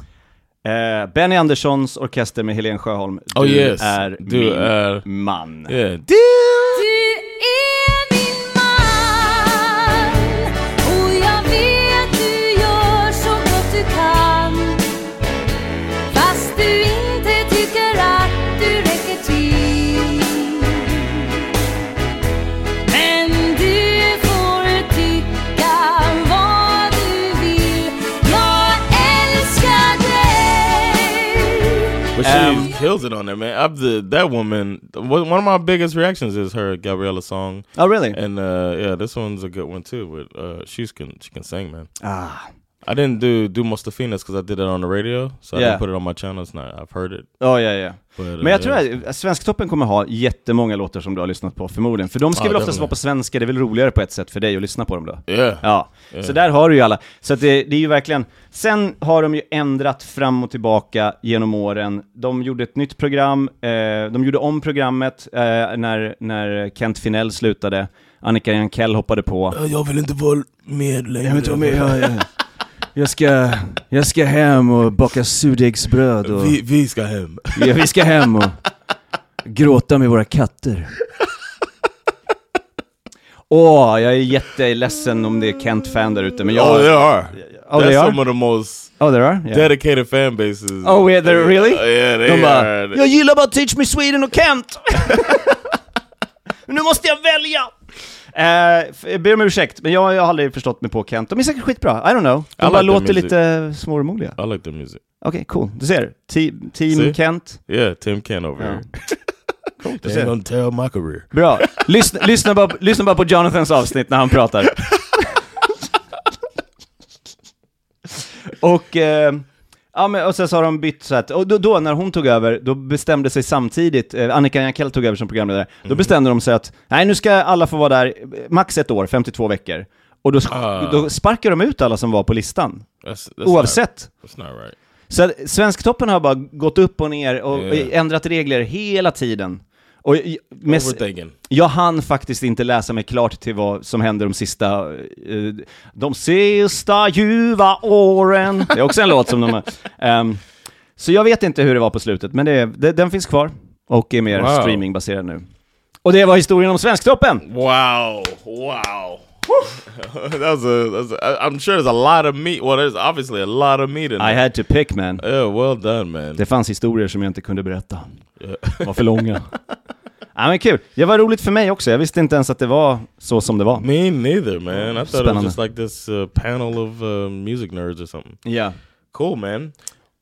Eh, Benny Anderssons orkester med Helen Sjöholm. Oh, du yes. är Du min är- man. Yeah. Du är dig she Um, kills it on there, man. I've the that woman. One one of my biggest reactions is her Gabriella song, Oh really? and uh, yeah, this one's a good one too. But uh, she's can she can sing, man. Ah. I didn't do do Mustafinas because I did it on the radio, so I Yeah. didn't put it on my channel. It's not, I've heard it, Ja, ja, ja. but uh, Men jag tror yeah. att Svensktoppen kommer ha jättemånga låtar som du har lyssnat på förmodligen. För de ska Ja, väl oftast vara på svenska, det är väl roligare på ett sätt för dig att lyssna på dem då? yeah, Ja, Yeah. så där har du ju alla. Så att det, det är ju verkligen, sen har de ju ändrat fram och tillbaka genom åren. De gjorde ett nytt program, eh, de gjorde om programmet eh, när, när Kent Finell slutade. Annika Jankell hoppade på. jag vill inte vara med längre. Jag, vet inte om jag, jag, jag, ska, jag ska hem och baka surdegsbröd och Vi, vi ska hem. ja, vi ska hem och gråta med våra katter. Åh, jag är jätteledsen om det är Kent-fan där ute, men jag... oh, they are. Oh, That's they are? some of the most Oh, there are? Yeah. dedicated fan bases. Oh, yeah, they're really? Uh, yeah, they De bara, jag gillar bara Teach Me Sweden och Kent! Nu måste jag välja! Eh, jag ber om ursäkt, men jag, jag har aldrig förstått mig på Kent. De är säkert skitbra, I don't know. De I bara like låter lite småromoliga. I like the music. Okej, cool. Du ser. Te- team See? Kent. Yeah, Tim Ken over Ja. here. Coolt, du They ser. ain't gonna tell my career. Bra. Lyssna, lyssna, bara, lyssna bara på Jonathans avsnitt när han pratar. och, eh, ja, men, och sen så har de bytt så att, och då, då när hon tog över, då bestämde sig samtidigt, eh, Annika Jankell tog över som programledare, då bestämde de sig att, nej nu ska alla få vara där max ett år, 52 veckor. Och då, Ah. då sparkar de ut alla som var på listan, That's, that's oavsett. Not, that's not right. Så att Svensktoppen har bara gått upp och ner och Ja. ändrat regler hela tiden. Och jag- med, jag hann faktiskt inte läsa mig klart till vad som händer de sista, eh, de sista ljuva åren. Det är också en låt som de har. Ehm, så jag vet inte hur det var på slutet, men det, det, den finns kvar och är mer Wow. streamingbaserad nu. Och det var historien om Svensktoppen! Wow! Wow! that was a, that's a. I'm sure there's a lot of meat. Well, there's obviously a lot of meat in I there. had to pick man. Yeah, well done, man. Det fanns historier som jag inte kunde berätta. Yeah. Var för långa. ja men kul, det var roligt för mig också. Jag visste inte ens att det var så som det var. Me neither, man. I thought it was Spännande. just like this uh, panel of uh, music nerds or something. Ja. Cool, man.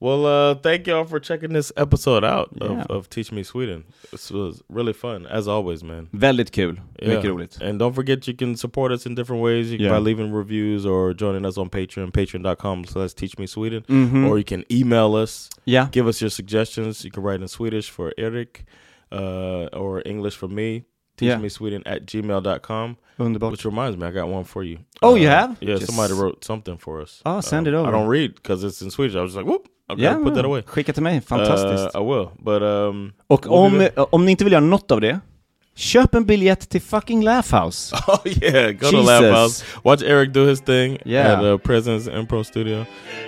Well, uh, thank y'all for checking this episode out Yeah. of, of Teach Me Sweden. This was really fun, as always, man. Väldigt kul. Yeah. Mycket roligt. And don't forget, you can support us in different ways. You can Yeah. by leaving reviews or joining us on Patreon, patreon.com slash teach me Sweden. Mhm. Or you can email us, Ja. give us your suggestions. You can write in Swedish for Eric uh, or English for me. Teach Yeah. me Sweden at gmail.com. Underbart. Which reminds me, I got one for you. Oh, you have? Yeah, Just- somebody wrote something for us. Oh, send Um, it over. I don't read because it's in Swedish. I was like, whoop, okay, Ja, put that away. skicka till mig. Fantastiskt. Uh, I will, but um, Och om, om ni inte vill göra något av det, köp en biljett till fucking Laugh House. Oh yeah, go to Jesus. Laugh House. Watch Eric do his thing Yeah. at uh, President's Improv Studio,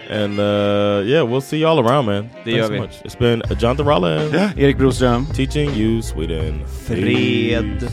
and uh, yeah, we'll see y'all around, man. Det Thanks so vi. much. It's been Jonathan Rollins Erik Broström. teaching you Sweden. Fred.